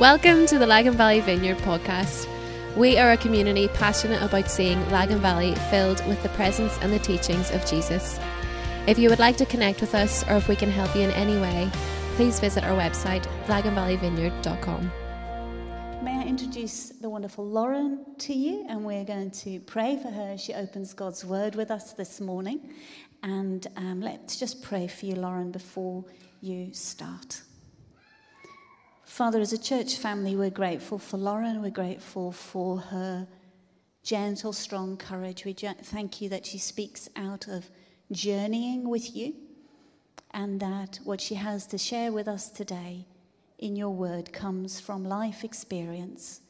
Welcome to the Lagan Valley Vineyard podcast. We are a community passionate about seeing Lagan Valley filled with the presence and the teachings of Jesus. If you would like to connect with us or if we can help you in any way, please visit our website, laganvalleyvineyard.com. May I introduce the wonderful Lauren to you? And we're going to pray for her. She opens God's word with us this morning. And um, let's just pray for you, Lauren, before you start. Father, as a church family, we're grateful for Lauren. We're grateful for her gentle, strong courage. We thank you that she speaks out of journeying with you and that what she has to share with us today in your word comes from life experience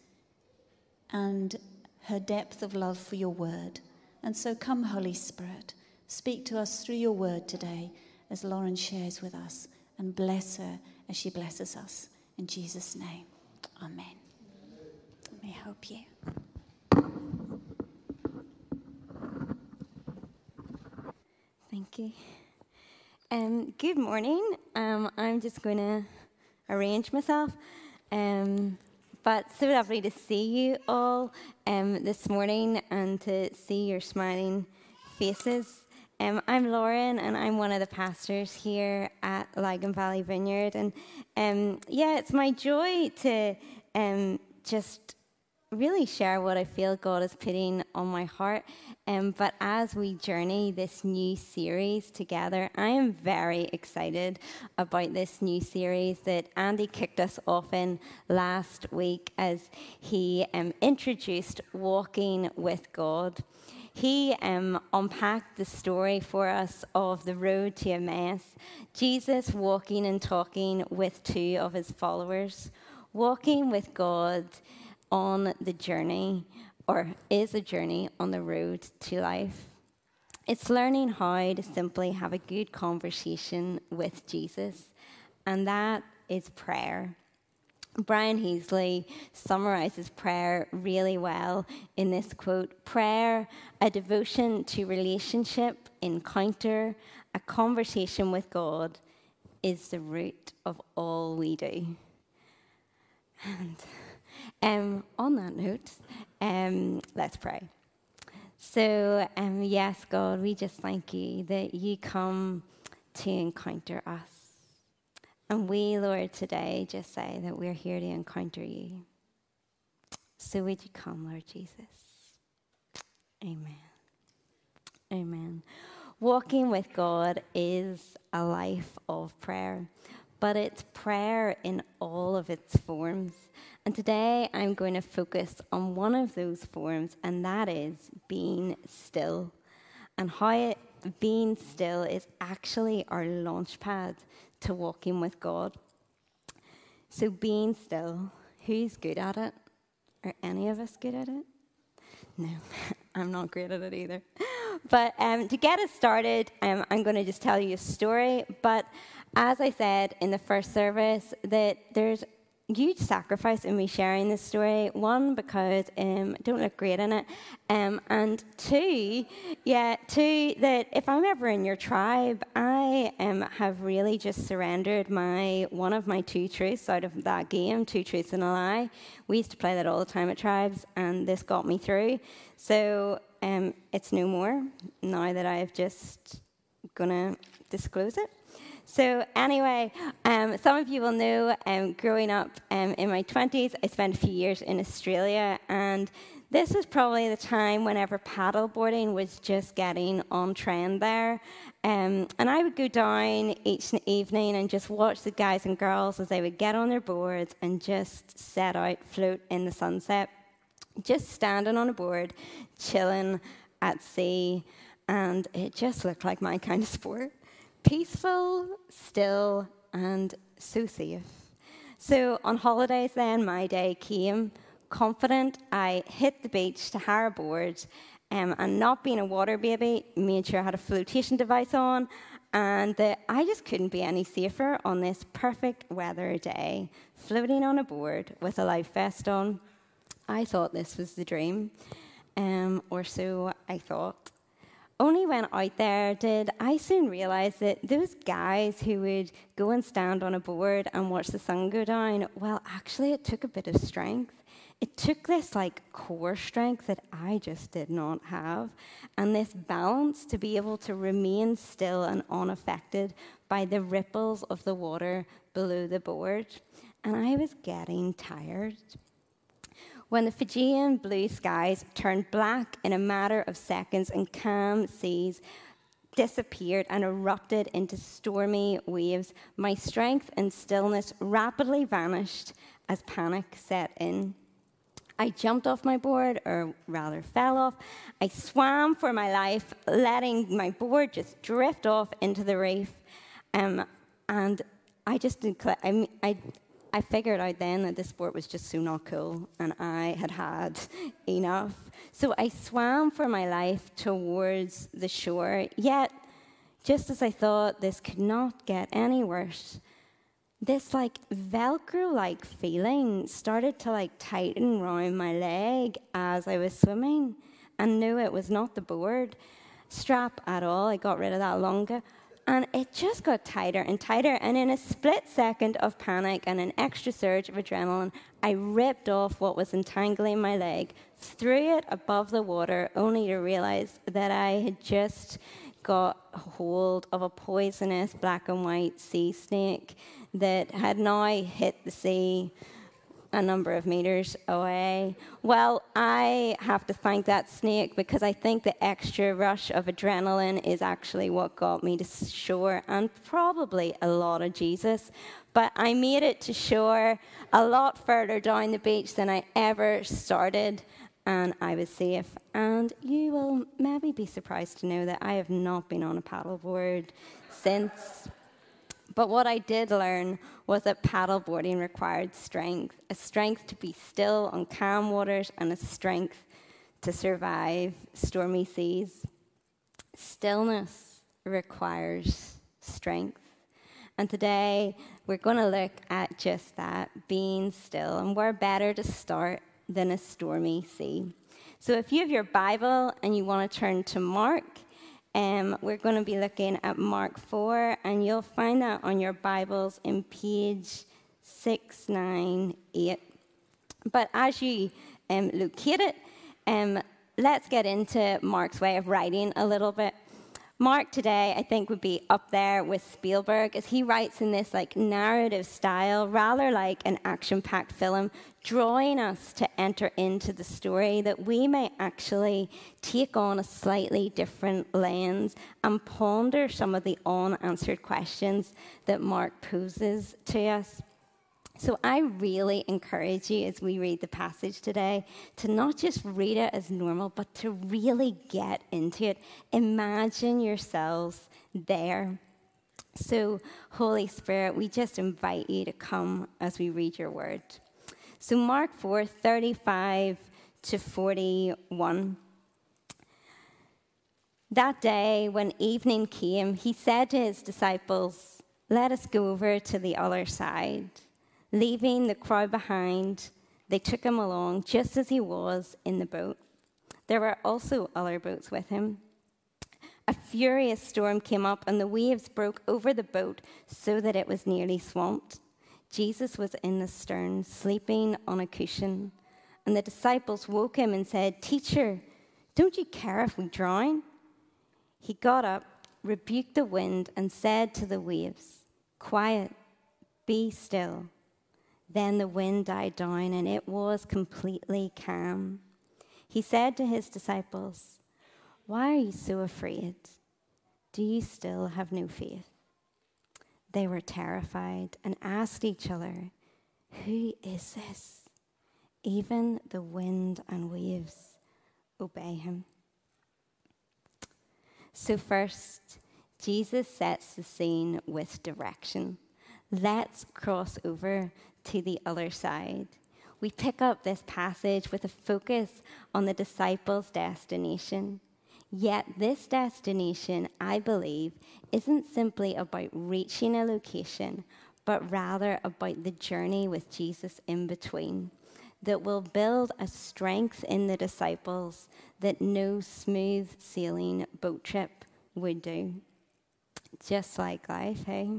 and her depth of love for your word. And so come, Holy Spirit, speak to us through your word today as Lauren shares with us and bless her as she blesses us. In Jesus' name, Amen. Let me help you. Thank you. Um, good morning. Um, I'm just going to arrange myself. Um, but so lovely to see you all um, this morning and to see your smiling faces. Um, I'm Lauren, and I'm one of the pastors here at Lagan Valley Vineyard. And um, yeah, it's my joy to um, just really share what I feel God is putting on my heart. Um, but as we journey this new series together, I am very excited about this new series that Andy kicked us off in last week as he um, introduced Walking with God he um, unpacked the story for us of the road to Emmaus. Jesus walking and talking with two of his followers, walking with God on the journey, or is a journey on the road to life. It's learning how to simply have a good conversation with Jesus, and that is prayer. Brian Heasley summarizes prayer really well in this quote Prayer, a devotion to relationship, encounter, a conversation with God, is the root of all we do. And um, on that note, um, let's pray. So, um, yes, God, we just thank you that you come to encounter us. And we, Lord, today just say that we're here to encounter you. So would you come, Lord Jesus? Amen. Amen. Walking with God is a life of prayer, but it's prayer in all of its forms. And today I'm going to focus on one of those forms, and that is being still. And how it, being still is actually our launch pad to walking with God. So, being still, who's good at it? Are any of us good at it? No, I'm not great at it either. But um, to get us started, um, I'm going to just tell you a story. But as I said in the first service, that there's huge sacrifice in me sharing this story. One, because um, I don't look great in it, um, and two, yeah, two that if I'm ever in your tribe, I um, have really just surrendered my one of my two truths out of that game, two truths and a lie. We used to play that all the time at tribes, and this got me through. So um, it's no more now that I've just gonna disclose it. So, anyway, um, some of you will know um, growing up um, in my 20s, I spent a few years in Australia, and this was probably the time whenever paddleboarding was just getting on trend there. Um, and I would go down each evening and just watch the guys and girls as they would get on their boards and just set out, float in the sunset, just standing on a board, chilling at sea. And it just looked like my kind of sport peaceful, still, and so safe. So on holidays, then, my day came. Confident, I hit the beach to hire a board, um, and not being a water baby, made sure I had a flotation device on, and I just couldn't be any safer on this perfect weather day, floating on a board with a life vest on. I thought this was the dream, um, or so I thought. Only when out there did I soon realize that those guys who would go and stand on a board and watch the sun go down, well, actually, it took a bit of strength. It took this like core strength that I just did not have, and this balance to be able to remain still and unaffected by the ripples of the water below the board. And I was getting tired. When the Fijian blue skies turned black in a matter of seconds and calm seas disappeared and erupted into stormy waves, my strength and stillness rapidly vanished as panic set in. I jumped off my board, or rather fell off. I swam for my life, letting my board just drift off into the reef. Um, and I just I, I, I figured out then that this sport was just so not cool, and I had had enough. So I swam for my life towards the shore. Yet, just as I thought this could not get any worse, this like velcro like feeling started to like tighten around my leg as i was swimming and knew it was not the board strap at all i got rid of that longer and it just got tighter and tighter. And in a split second of panic and an extra surge of adrenaline, I ripped off what was entangling my leg, threw it above the water, only to realize that I had just got hold of a poisonous black and white sea snake that had now hit the sea a number of meters away. Well, I have to thank that snake because I think the extra rush of adrenaline is actually what got me to shore and probably a lot of Jesus. But I made it to shore a lot further down the beach than I ever started, and I was safe. And you will maybe be surprised to know that I have not been on a paddleboard since. But what I did learn was that paddleboarding required strength a strength to be still on calm waters and a strength to survive stormy seas. Stillness requires strength. And today we're going to look at just that being still. And where better to start than a stormy sea? So if you have your Bible and you want to turn to Mark, um, we're going to be looking at Mark 4, and you'll find that on your Bibles in page 698. But as you um, locate it, um, let's get into Mark's way of writing a little bit. Mark today, I think, would be up there with Spielberg as he writes in this like narrative style, rather like an action-packed film, drawing us to enter into the story that we may actually take on a slightly different lens and ponder some of the unanswered questions that Mark poses to us. So I really encourage you as we read the passage today to not just read it as normal, but to really get into it. Imagine yourselves there. So, Holy Spirit, we just invite you to come as we read your word. So, Mark 4 35 to 41. That day, when evening came, he said to his disciples, Let us go over to the other side. Leaving the crowd behind, they took him along just as he was in the boat. There were also other boats with him. A furious storm came up, and the waves broke over the boat so that it was nearly swamped. Jesus was in the stern, sleeping on a cushion. And the disciples woke him and said, Teacher, don't you care if we drown? He got up, rebuked the wind, and said to the waves, Quiet, be still. Then the wind died down and it was completely calm. He said to his disciples, Why are you so afraid? Do you still have no faith? They were terrified and asked each other, Who is this? Even the wind and waves obey him. So, first, Jesus sets the scene with direction. Let's cross over to the other side. We pick up this passage with a focus on the disciples' destination. Yet, this destination, I believe, isn't simply about reaching a location, but rather about the journey with Jesus in between. that will build a strength in the disciples that no smooth sailing boat trip would do. Just like life, hey?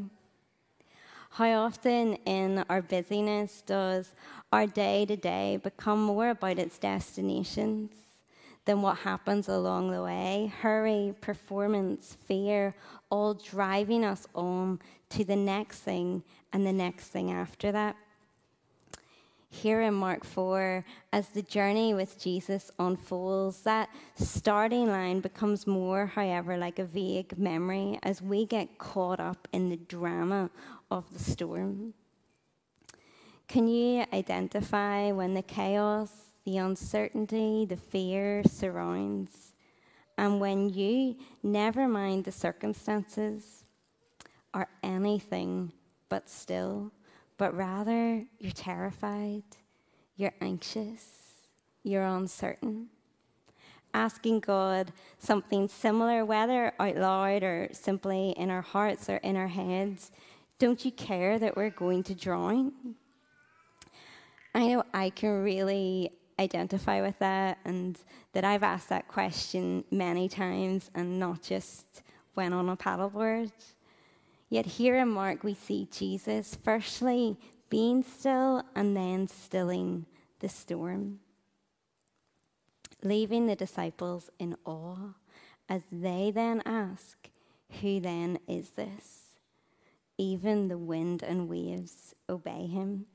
How often in our busyness does our day to day become more about its destinations than what happens along the way? Hurry, performance, fear, all driving us on to the next thing and the next thing after that. Here in Mark 4, as the journey with Jesus unfolds, that starting line becomes more, however, like a vague memory as we get caught up in the drama of the storm. Can you identify when the chaos, the uncertainty, the fear surrounds, and when you, never mind the circumstances, are anything but still, but rather you're terrified, you're anxious, you're uncertain? Asking God something similar, whether out loud or simply in our hearts or in our heads, don't you care that we're going to drown? I know I can really identify with that and that I've asked that question many times and not just when on a paddleboard. Yet here in Mark, we see Jesus firstly being still and then stilling the storm, leaving the disciples in awe as they then ask, Who then is this? even the wind and waves obey him.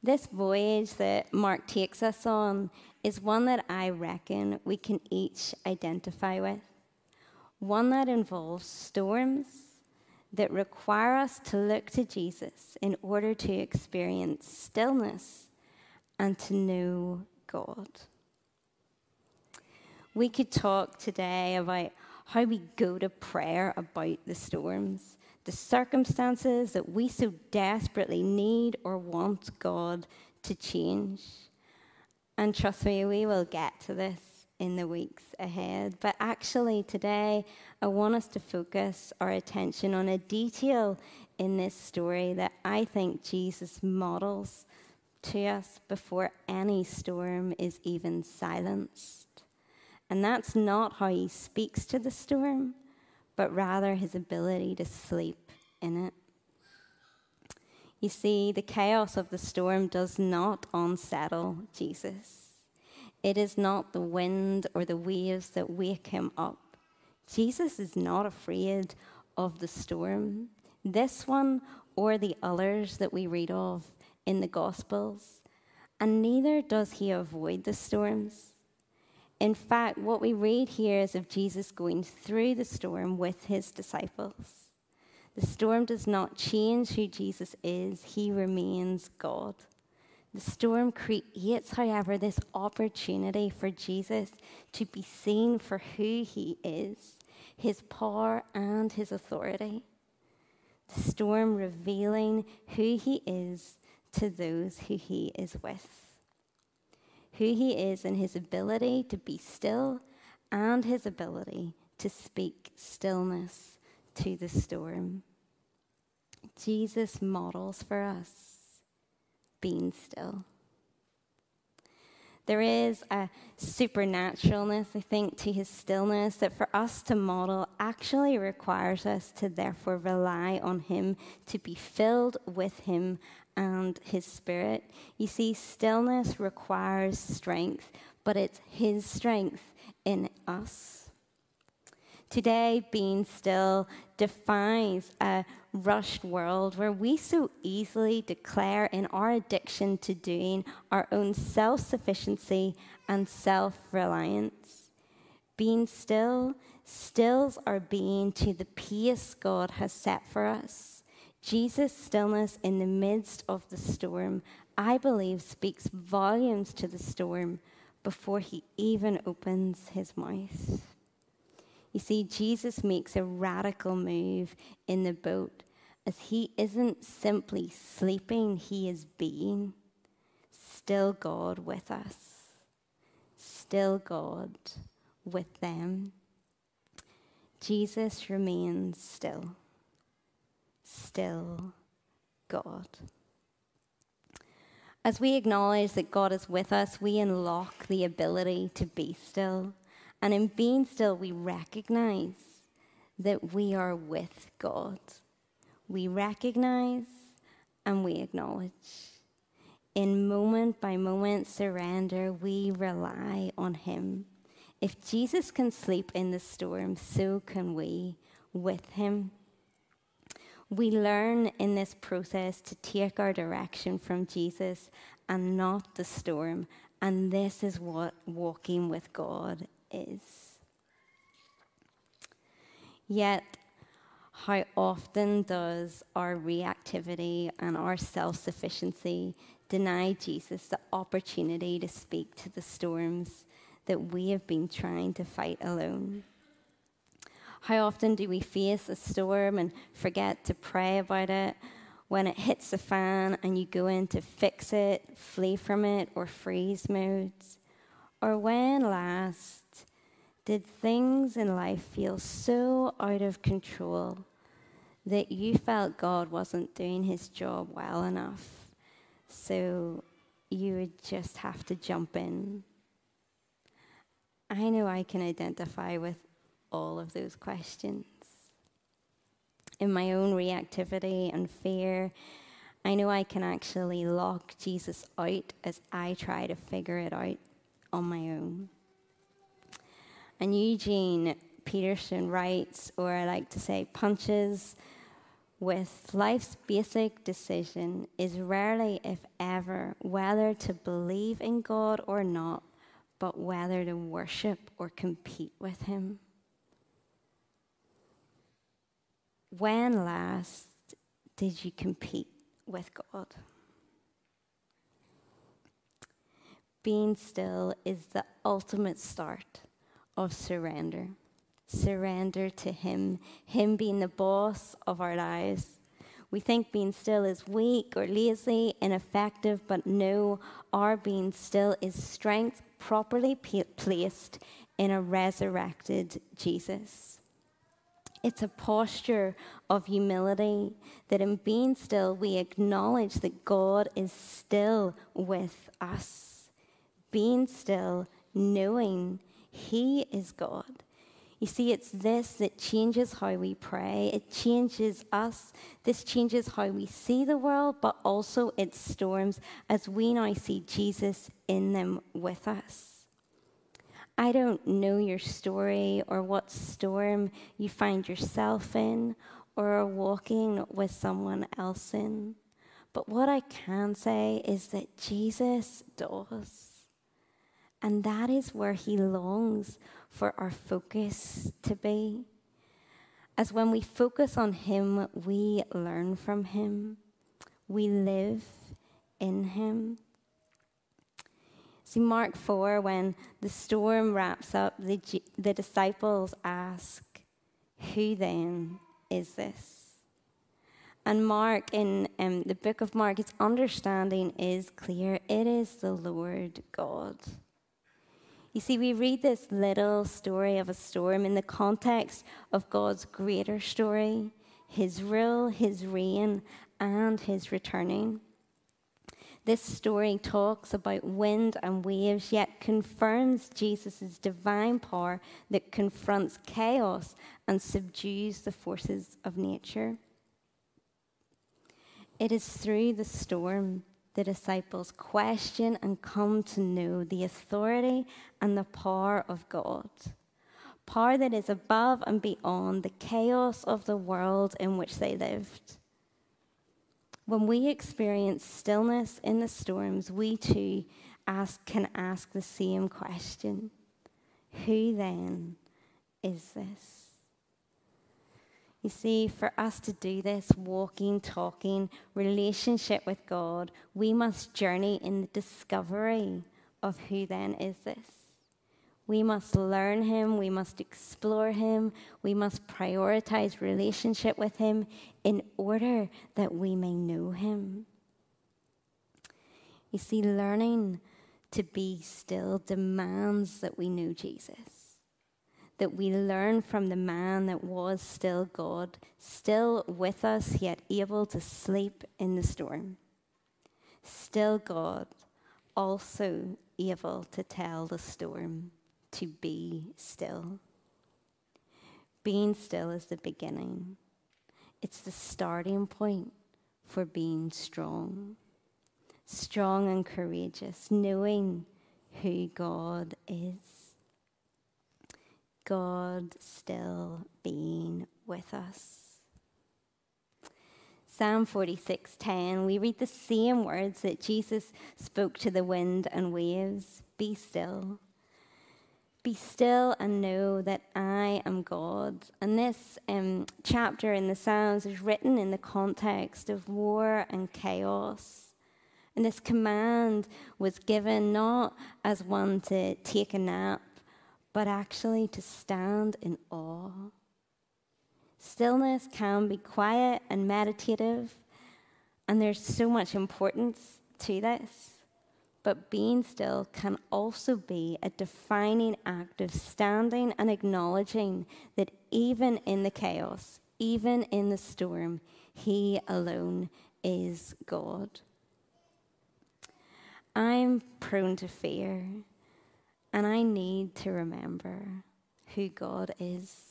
This voyage that Mark takes us on is one that I reckon we can each identify with. One that involves storms that require us to look to Jesus in order to experience stillness and to know God. We could talk today about how we go to prayer about the storms the circumstances that we so desperately need or want God to change. And trust me, we will get to this in the weeks ahead. But actually, today, I want us to focus our attention on a detail in this story that I think Jesus models to us before any storm is even silenced. And that's not how he speaks to the storm but rather his ability to sleep in it. You see, the chaos of the storm does not unsettle Jesus. It is not the wind or the waves that wake him up. Jesus is not afraid of the storm. This one or the others that we read of in the Gospels. And neither does he avoid the storms. In fact, what we read here is of Jesus going through the storm with his disciples. The storm does not change who Jesus is, he remains God. The storm creates, however, this opportunity for Jesus to be seen for who he is, his power and his authority. The storm revealing who he is to those who he is with who he is and his ability to be still and his ability to speak stillness to the storm. Jesus models for us being still. There is a supernaturalness, I think, to his stillness that for us to model actually requires us to therefore rely on him, to be filled with him and His Spirit. You see, stillness requires strength, but it's His strength in us. Today, being still defines a rushed world where we so easily declare in our addiction to doing our own self sufficiency and self reliance. Being still stills our being to the peace God has set for us. Jesus' stillness in the midst of the storm, I believe, speaks volumes to the storm before he even opens his mouth. You see, Jesus makes a radical move in the boat as he isn't simply sleeping, he is being. Still God with us, still God with them. Jesus remains still still God. As we acknowledge that God is with us, we unlock the ability to be still. And in being still, we recognize that we are with God. We recognize and we acknowledge. In moment by moment surrender, we rely on Him. If Jesus can sleep in the storm, so can we with Him. We learn in this process to take our direction from Jesus and not the storm. And this is what walking with God is. Yet, how often does our reactivity and our self sufficiency deny Jesus the opportunity to speak to the storms that we have been trying to fight alone? How often do we face a storm and forget to pray about it? When it hits the fan and you go in to fix it, flee from it, or freeze modes? Or when last did things in life feel so out of control that you felt God wasn't doing his job well enough? So you would just have to jump in. I know I can identify with all of those questions. In my own reactivity and fear, I know I can actually lock Jesus out as I try to figure it out on my own. And Eugene Peterson writes, or I like to say, punches with life's basic decision is rarely, if ever, whether to believe in God or not, but whether to worship or compete with Him. When last did you compete with God? Being still is the ultimate start of surrender. Surrender to Him, Him being the boss of our lives. We think being still is weak or lazy, ineffective, but no, our being still is strength properly placed in a resurrected Jesus. It's a posture of humility that in being still, we acknowledge that God is still with us. Being still, knowing He is God. You see, it's this that changes how we pray. It changes us. This changes how we see the world, but also it storms as we now see Jesus in them with us. I don't know your story or what storm you find yourself in or are walking with someone else in. But what I can say is that Jesus does. And that is where he longs for our focus to be. As when we focus on him, we learn from him, we live in him. See, Mark 4, when the storm wraps up, the, the disciples ask, Who then is this? And Mark, in um, the book of Mark, its understanding is clear it is the Lord God. You see, we read this little story of a storm in the context of God's greater story his rule, his reign, and his returning. This story talks about wind and waves, yet confirms Jesus' divine power that confronts chaos and subdues the forces of nature. It is through the storm the disciples question and come to know the authority and the power of God. Power that is above and beyond the chaos of the world in which they lived. When we experience stillness in the storms, we too ask, can ask the same question Who then is this? You see, for us to do this walking, talking, relationship with God, we must journey in the discovery of who then is this. We must learn Him. We must explore Him. We must prioritize relationship with Him in order that we may know Him. You see, learning to be still demands that we know Jesus, that we learn from the man that was still God, still with us, yet able to sleep in the storm still God, also able to tell the storm to be still. Being still is the beginning, it's the starting point for being strong. Strong and courageous, knowing who God is. God still being with us. Psalm 46:10, we read the same words that Jesus spoke to the wind and waves, "Be still. Be still and know that I am God." And this um, chapter in the Psalms is written in the context of war and chaos. And this command was given not as one to take a nap, but actually to stand in awe Stillness can be quiet and meditative, and there's so much importance to this. But being still can also be a defining act of standing and acknowledging that even in the chaos, even in the storm, He alone is God. I'm prone to fear, and I need to remember who God is.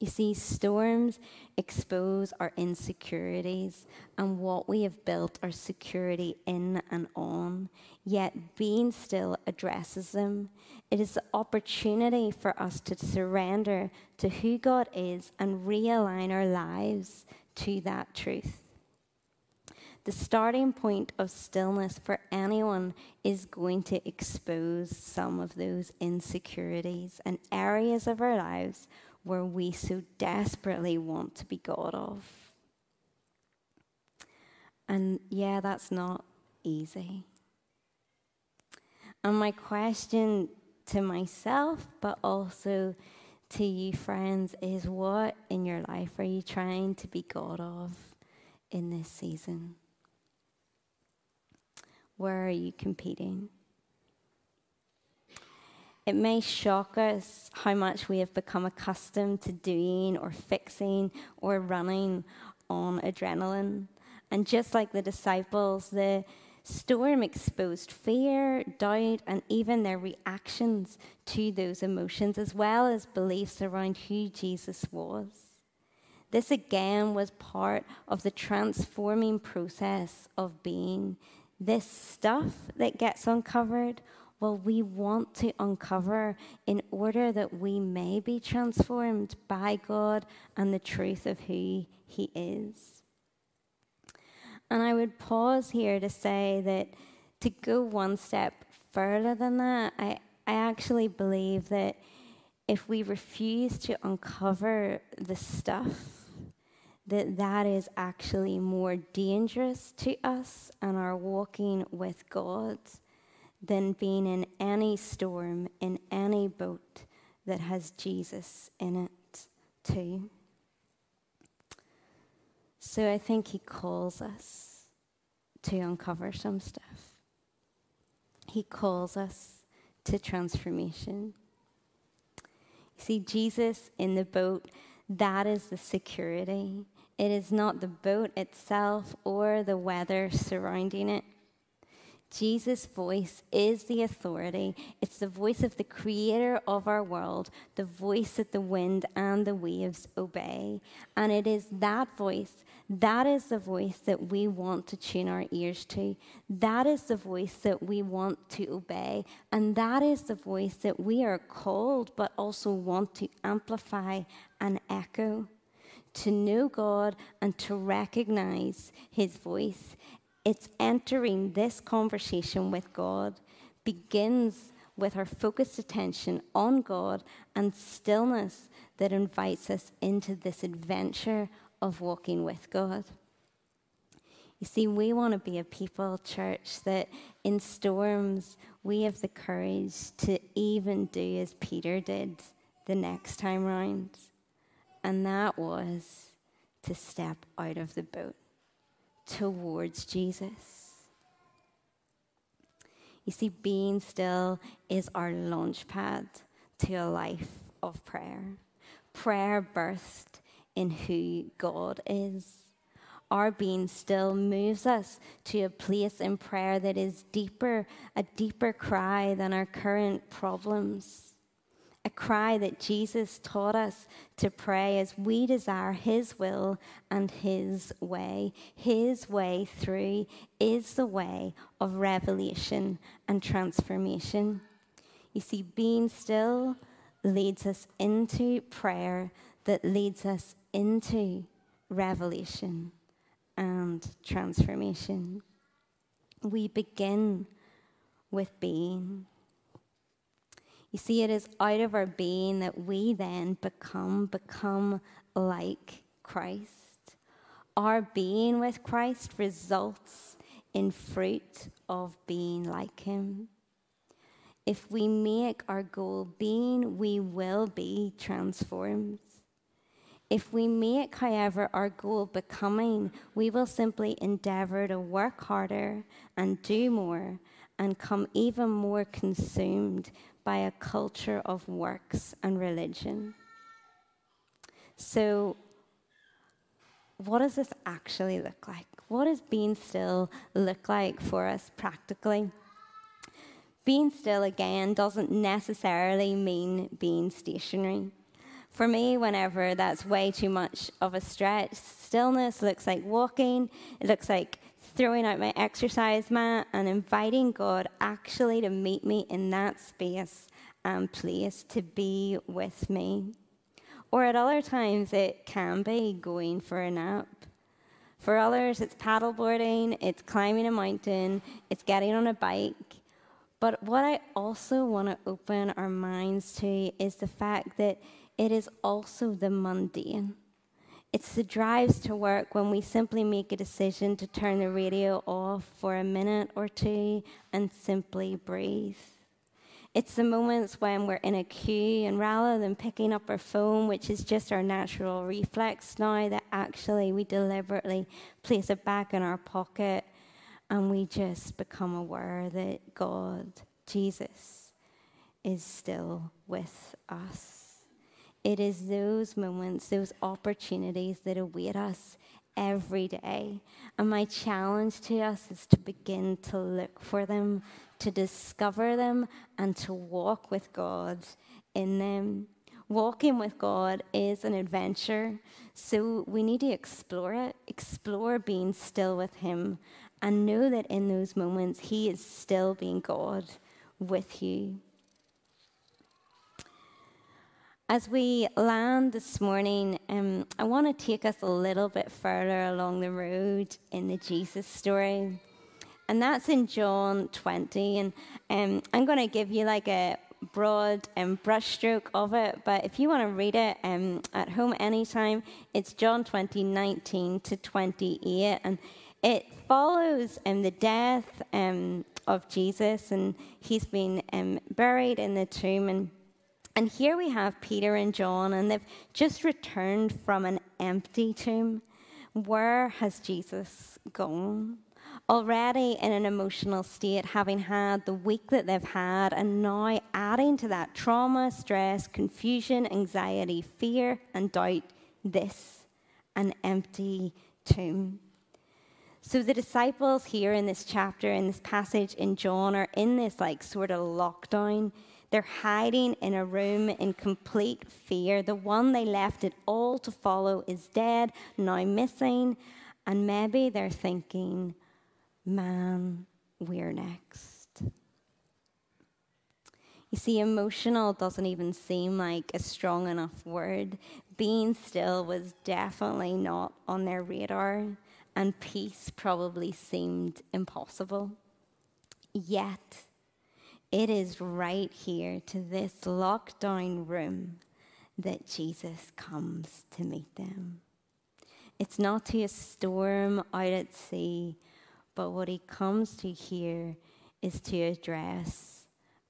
You see, storms expose our insecurities and what we have built our security in and on, yet being still addresses them. It is the opportunity for us to surrender to who God is and realign our lives to that truth. The starting point of stillness for anyone is going to expose some of those insecurities and areas of our lives where we so desperately want to be God of. And yeah, that's not easy. And my question to myself, but also to you, friends, is what in your life are you trying to be God of in this season? Where are you competing? It may shock us how much we have become accustomed to doing or fixing or running on adrenaline. And just like the disciples, the storm exposed fear, doubt, and even their reactions to those emotions, as well as beliefs around who Jesus was. This again was part of the transforming process of being. This stuff that gets uncovered well, we want to uncover in order that we may be transformed by God and the truth of who He is. And I would pause here to say that to go one step further than that, I, I actually believe that if we refuse to uncover the stuff, that that is actually more dangerous to us and our walking with God than being in any storm, in any boat that has Jesus in it, too. So I think he calls us to uncover some stuff. He calls us to transformation. You see, Jesus in the boat, that is the security. It is not the boat itself or the weather surrounding it. Jesus' voice is the authority. It's the voice of the creator of our world, the voice that the wind and the waves obey. And it is that voice, that is the voice that we want to tune our ears to. That is the voice that we want to obey. And that is the voice that we are called, but also want to amplify and echo. To know God and to recognize his voice it's entering this conversation with God begins with our focused attention on God and stillness that invites us into this adventure of walking with God. You see, we want to be a people, church, that in storms we have the courage to even do as Peter did the next time round. And that was to step out of the boat towards Jesus. You see, being still is our launch pad to a life of prayer. Prayer birthed in who God is. our being still moves us to a place in prayer that is deeper, a deeper cry than our current problems. A cry that Jesus taught us to pray as we desire His will and His way. His way through is the way of revelation and transformation. You see, being still leads us into prayer that leads us into revelation and transformation. We begin with being. You see, it is out of our being that we then become, become like Christ. Our being with Christ results in fruit of being like Him. If we make our goal being, we will be transformed. If we make, however, our goal becoming, we will simply endeavor to work harder and do more and come even more consumed by a culture of works and religion. So, what does this actually look like? What does being still look like for us practically? Being still, again, doesn't necessarily mean being stationary. For me, whenever that's way too much of a stretch, stillness looks like walking, it looks like throwing out my exercise mat and inviting God actually to meet me in that space and place to be with me. Or at other times, it can be going for a nap. For others, it's paddleboarding, it's climbing a mountain, it's getting on a bike. But what I also want to open our minds to is the fact that it is also the mundane. It's the drives to work when we simply make a decision to turn the radio off for a minute or two and simply breathe. It's the moments when we're in a queue and rather than picking up our phone, which is just our natural reflex now, that actually we deliberately place it back in our pocket and we just become aware that God, Jesus, is still with us. It is those moments, those opportunities that await us every day. And my challenge to us is to begin to look for them, to discover them, and to walk with God in them. Walking with God is an adventure, so we need to explore it, explore being still with Him, and know that in those moments, He is still being God with you. As we land this morning, um, I want to take us a little bit further along the road in the Jesus story. And that's in John 20. And um, I'm going to give you like a broad um, brushstroke of it. But if you want to read it um, at home anytime, it's John 20, 19 to 28. And it follows um, the death um, of Jesus. And he's been buried in the tomb. And and here we have Peter and John, and they've just returned from an empty tomb. Where has Jesus gone? Already in an emotional state, having had the week that they've had, and now adding to that trauma, stress, confusion, anxiety, fear, and doubt this an empty tomb. So the disciples here in this chapter, in this passage in John, are in this like sort of lockdown they're hiding in a room in complete fear. The one they left it all to follow is dead, now missing. And maybe they're thinking, man, we're next. You see, emotional doesn't even seem like a strong enough word. Being still was definitely not on their radar, and peace probably seemed impossible. Yet, it is right here to this lockdown room that Jesus comes to meet them. It's not to a storm out at sea, but what he comes to here is to address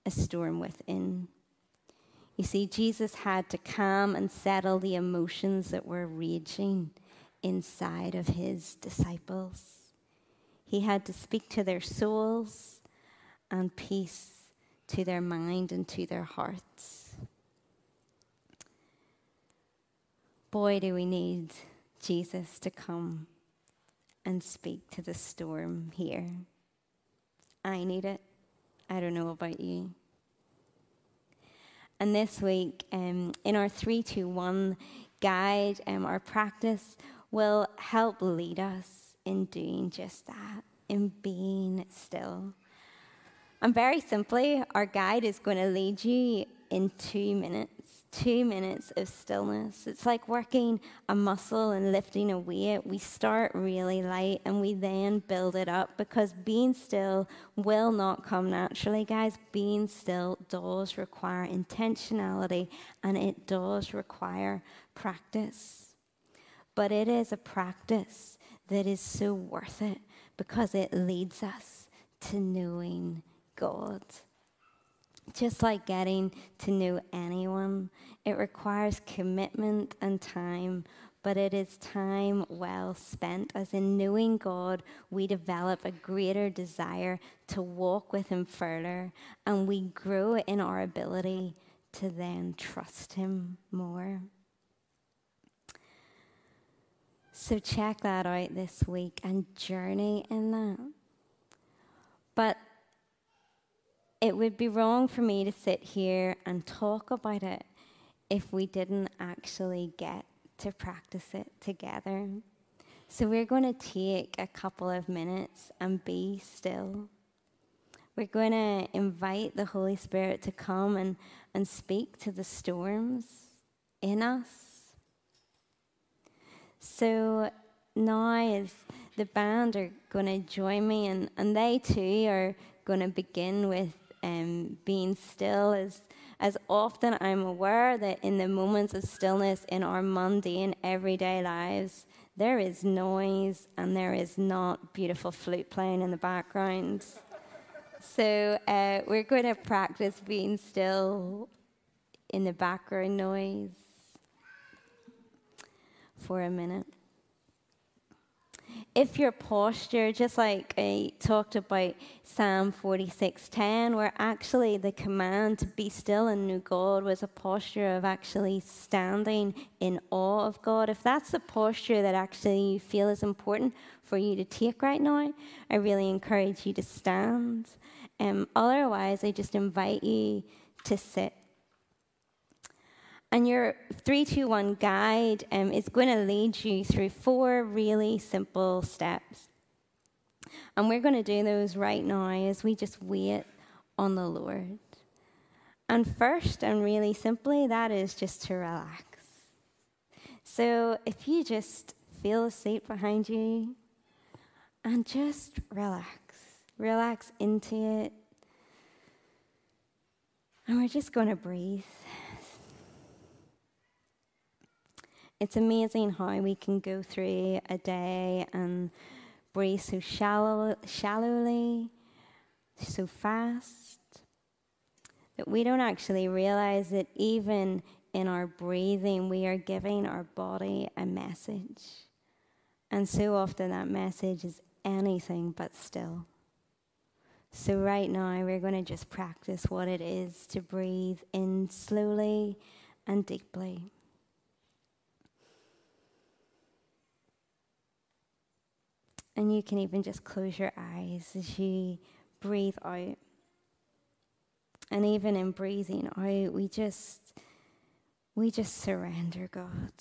a storm within. You see, Jesus had to calm and settle the emotions that were raging inside of his disciples. He had to speak to their souls and peace to their mind and to their hearts. Boy, do we need Jesus to come and speak to the storm here. I need it. I don't know about you. And this week, um, in our 321 guide, um, our practice will help lead us in doing just that, in being still. And very simply, our guide is going to lead you in two minutes two minutes of stillness. It's like working a muscle and lifting a weight. We start really light and we then build it up because being still will not come naturally, guys. Being still does require intentionality and it does require practice. But it is a practice that is so worth it because it leads us to knowing God. Just like getting to know anyone, it requires commitment and time, but it is time well spent. As in knowing God, we develop a greater desire to walk with Him further, and we grow in our ability to then trust Him more. So, check that out this week and journey in that. But it would be wrong for me to sit here and talk about it if we didn't actually get to practice it together. So we're going to take a couple of minutes and be still. We're going to invite the Holy Spirit to come and, and speak to the storms in us. So now, as the band are going to join me, and, and they too are going to begin with um, being still as as often I'm aware that in the moments of stillness in our mundane everyday lives, there is noise and there is not beautiful flute playing in the background. so uh, we're going to practice being still in the background noise for a minute if your posture, just like I talked about Psalm 46:10, where actually the command to be still and know God was a posture of actually standing in awe of God, if that's the posture that actually you feel is important for you to take right now, I really encourage you to stand. Um, otherwise, I just invite you to sit and your 321 guide um, is going to lead you through four really simple steps. And we're going to do those right now as we just wait on the Lord. And first, and really simply, that is just to relax. So if you just feel a seat behind you and just relax, relax into it. And we're just going to breathe. It's amazing how we can go through a day and breathe so shallow, shallowly, so fast, that we don't actually realize that even in our breathing, we are giving our body a message. And so often that message is anything but still. So, right now, we're going to just practice what it is to breathe in slowly and deeply. And you can even just close your eyes as you breathe out. And even in breathing out, we just we just surrender, God.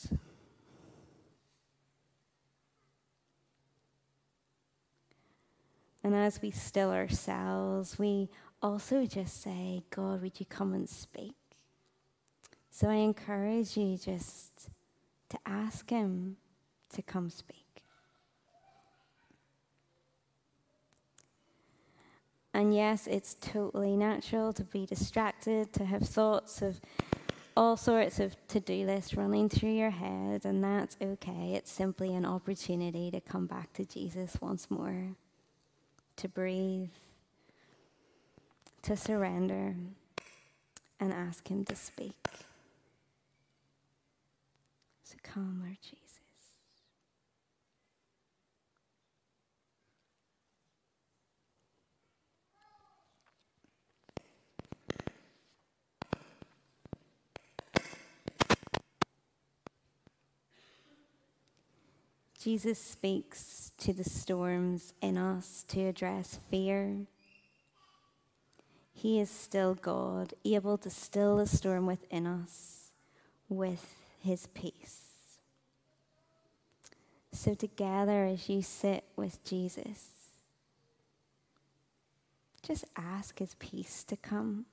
And as we still ourselves, we also just say, God, would you come and speak? So I encourage you just to ask Him to come speak. And yes, it's totally natural to be distracted, to have thoughts of all sorts of to do lists running through your head, and that's okay. It's simply an opportunity to come back to Jesus once more, to breathe, to surrender, and ask Him to speak. So come, Lord Jesus. Jesus speaks to the storms in us to address fear. He is still God, able to still the storm within us with his peace. So, together, as you sit with Jesus, just ask his peace to come.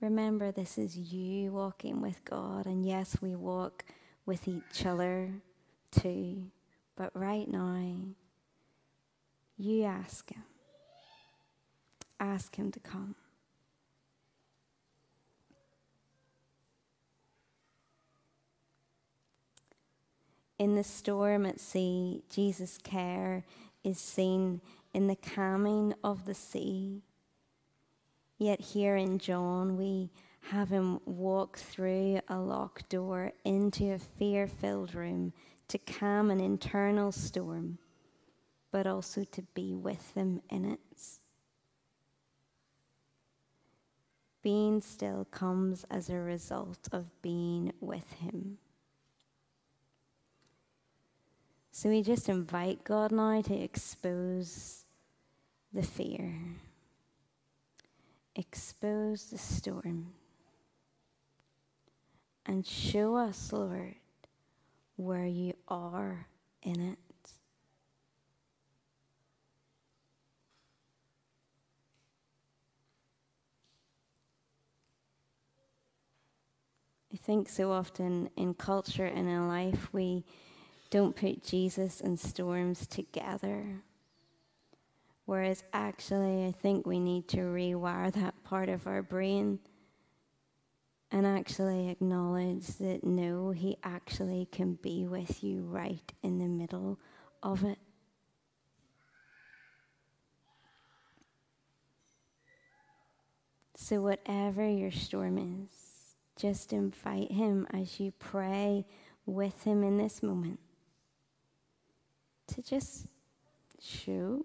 Remember, this is you walking with God, and yes, we walk with each other too. But right now, you ask Him. Ask Him to come. In the storm at sea, Jesus' care is seen in the calming of the sea Yet here in John, we have him walk through a locked door into a fear filled room to calm an internal storm, but also to be with them in it. Being still comes as a result of being with him. So we just invite God now to expose the fear expose the storm and show us, Lord, where you are in it. I think so often in culture and in life we don't put Jesus and storms together. Whereas actually, I think we need to rewire that part of our brain and actually acknowledge that no, He actually can be with you right in the middle of it. So, whatever your storm is, just invite Him as you pray with Him in this moment to just show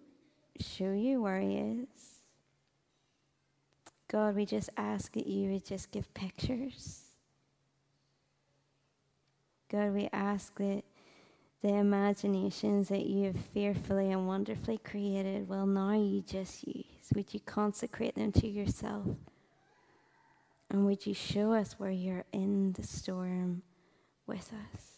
show you where He is. God, we just ask that you would just give pictures. God, we ask that the imaginations that you have fearfully and wonderfully created will now you just use. Would you consecrate them to yourself? And would you show us where you're in the storm with us?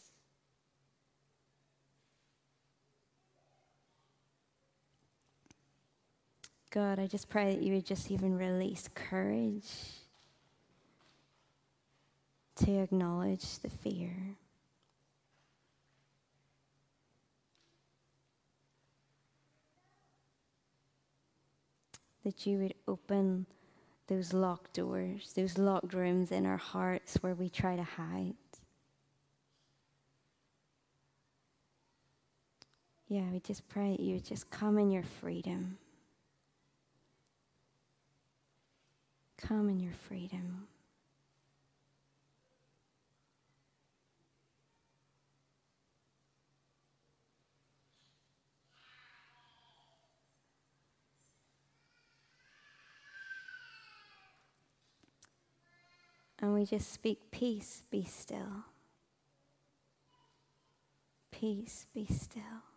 God, I just pray that you would just even release courage to acknowledge the fear. That you would open those locked doors, those locked rooms in our hearts where we try to hide. Yeah, we just pray that you would just come in your freedom. Come in your freedom. And we just speak, Peace, be still. Peace, be still.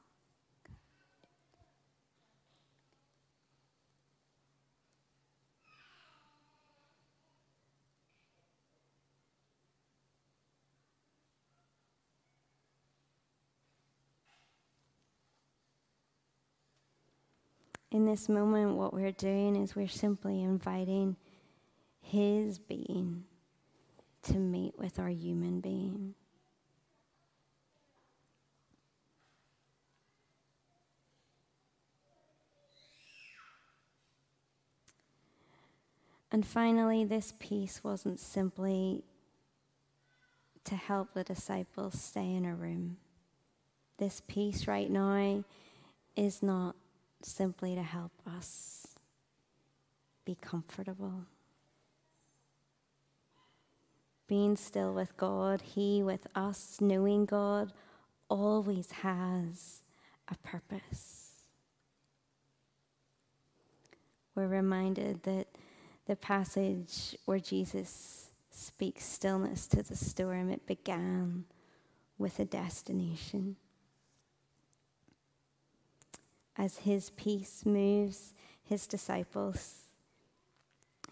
In this moment, what we're doing is we're simply inviting His being to meet with our human being. And finally, this peace wasn't simply to help the disciples stay in a room. This peace right now is not simply to help us be comfortable. Being still with God, He with us, knowing God, always has a purpose. We're reminded that the passage where Jesus speaks stillness to the storm. It began with a destination. As his peace moves his disciples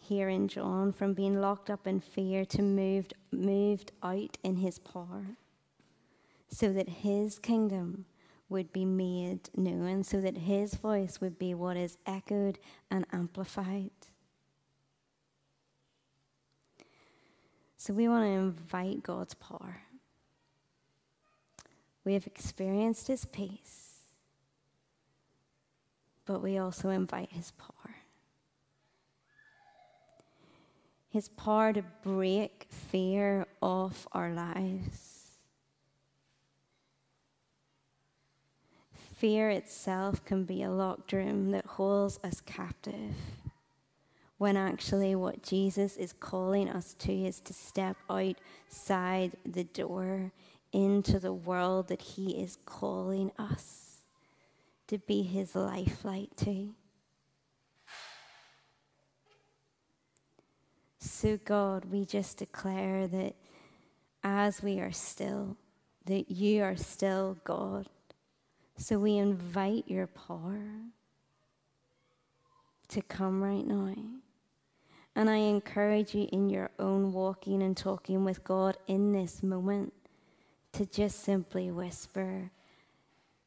here in John from being locked up in fear to moved, moved out in his power so that his kingdom would be made known, so that his voice would be what is echoed and amplified. So we want to invite God's power. We have experienced his peace, but we also invite his power. His power to break fear off our lives. Fear itself can be a locked room that holds us captive when actually what Jesus is calling us to is to step outside the door into the world that He is calling us to be His lifelight to. So, God, we just declare that as we are still, that you are still God. So we invite your power to come right now. And I encourage you in your own walking and talking with God in this moment to just simply whisper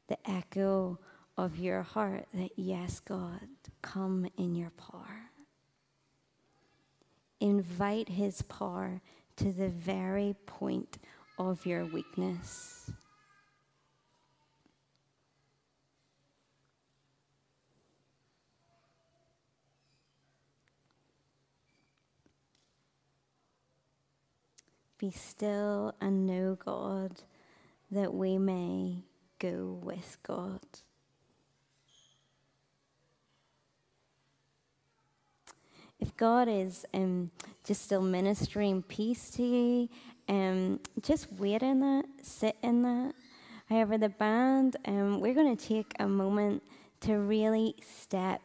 the echo of your heart that, yes, God, come in your power. Invite his power to the very point of your weakness. Be still and know God that we may go with God. If God is um, just still ministering peace to you, um, just wait in that, sit in that. However, the band, um, we're going to take a moment to really step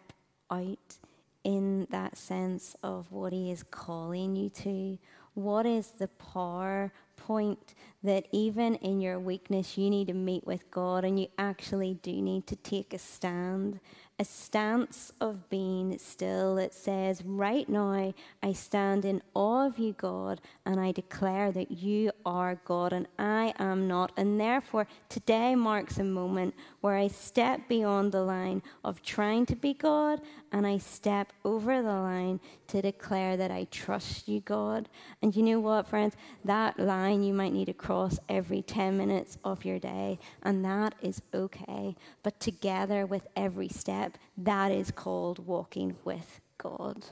out in that sense of what He is calling you to, what is the power point that even in your weakness, you need to meet with God and you actually do need to take a stand a stance of being still that says, Right now, I stand in awe of you, God, and I declare that you are God and I am not. And therefore, today marks a moment where I step beyond the line of trying to be God and I step over the line to declare that I trust you, God. And you know what, friends? That line you might need to cross every 10 minutes of your day, and that is okay. But together with every step, that is called walking with God.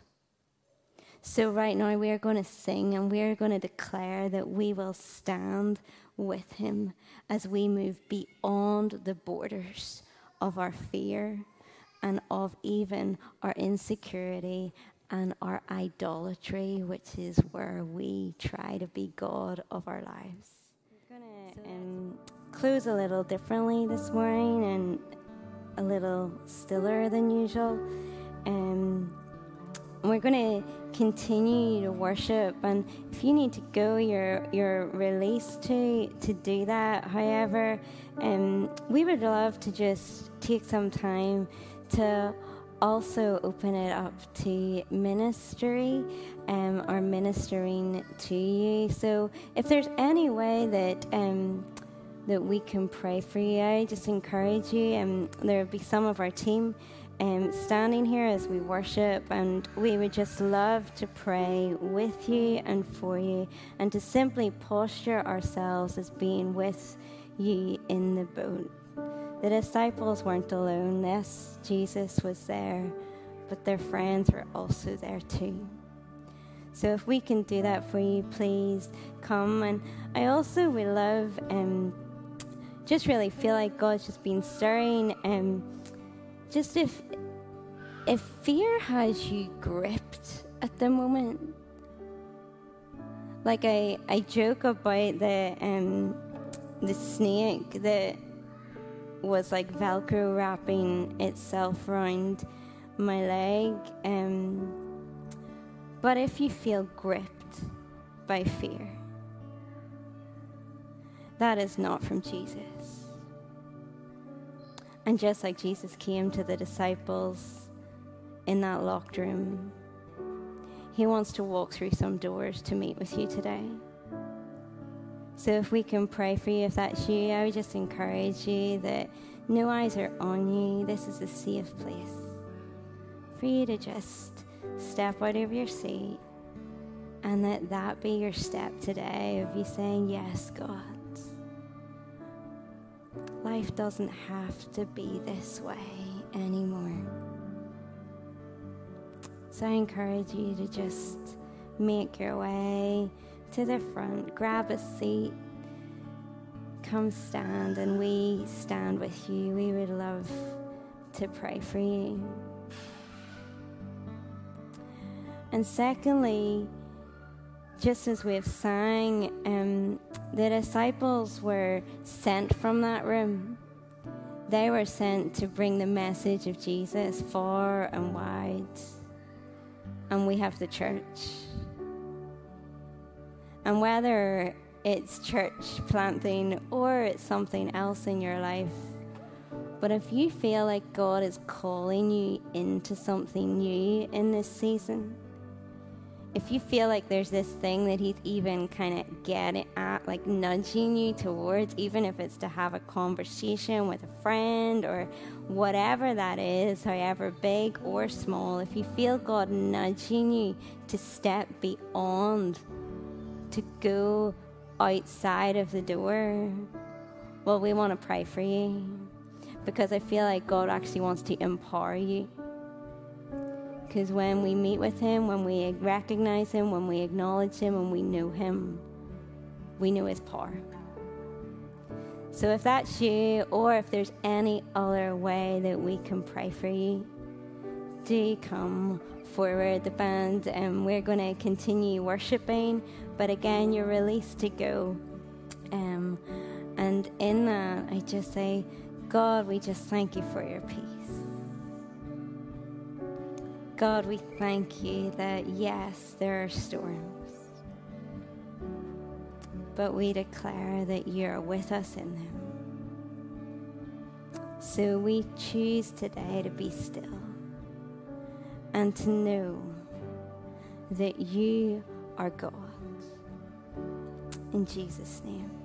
So, right now, we are going to sing and we are going to declare that we will stand with Him as we move beyond the borders of our fear and of even our insecurity and our idolatry, which is where we try to be God of our lives. We're going to um, close a little differently this morning and a little stiller than usual. Um, we're going to continue to worship, and if you need to go, you're you're released to to do that. However, um, we would love to just take some time to also open it up to ministry um, or ministering to you. So if there's any way that um, that we can pray for you, I just encourage you. And um, there will be some of our team um, standing here as we worship, and we would just love to pray with you and for you, and to simply posture ourselves as being with you in the boat. The disciples weren't alone. Yes, Jesus was there, but their friends were also there too. So if we can do that for you, please come. And I also would love, um, just really feel like God's just been stirring. And just if if fear has you gripped at the moment, like I I joke about the um, the snake that was like Velcro wrapping itself around my leg. Um, but if you feel gripped by fear. That is not from Jesus. And just like Jesus came to the disciples in that locked room, he wants to walk through some doors to meet with you today. So if we can pray for you, if that's you, I would just encourage you that no eyes are on you. This is a safe place for you to just step out of your seat and let that be your step today of you saying, Yes, God. Life doesn't have to be this way anymore. So I encourage you to just make your way to the front, grab a seat, come stand, and we stand with you. We would love to pray for you. And secondly, just as we've sang, um, the disciples were sent from that room. They were sent to bring the message of Jesus far and wide and we have the church. And whether it's church planting or it's something else in your life, but if you feel like God is calling you into something new in this season, if you feel like there's this thing that he's even kind of getting at, like nudging you towards, even if it's to have a conversation with a friend or whatever that is, however big or small, if you feel God nudging you to step beyond, to go outside of the door, well, we want to pray for you. Because I feel like God actually wants to empower you because when we meet with Him, when we recognize Him, when we acknowledge Him, when we know Him, we know His power. So if that's you, or if there's any other way that we can pray for you, do come forward, the band, and we're going to continue worshiping. But again, you're released to go. Um, and in that, I just say, God, we just thank you for your peace. God, we thank you that yes, there are storms, but we declare that you're with us in them. So we choose today to be still and to know that you are God. In Jesus' name.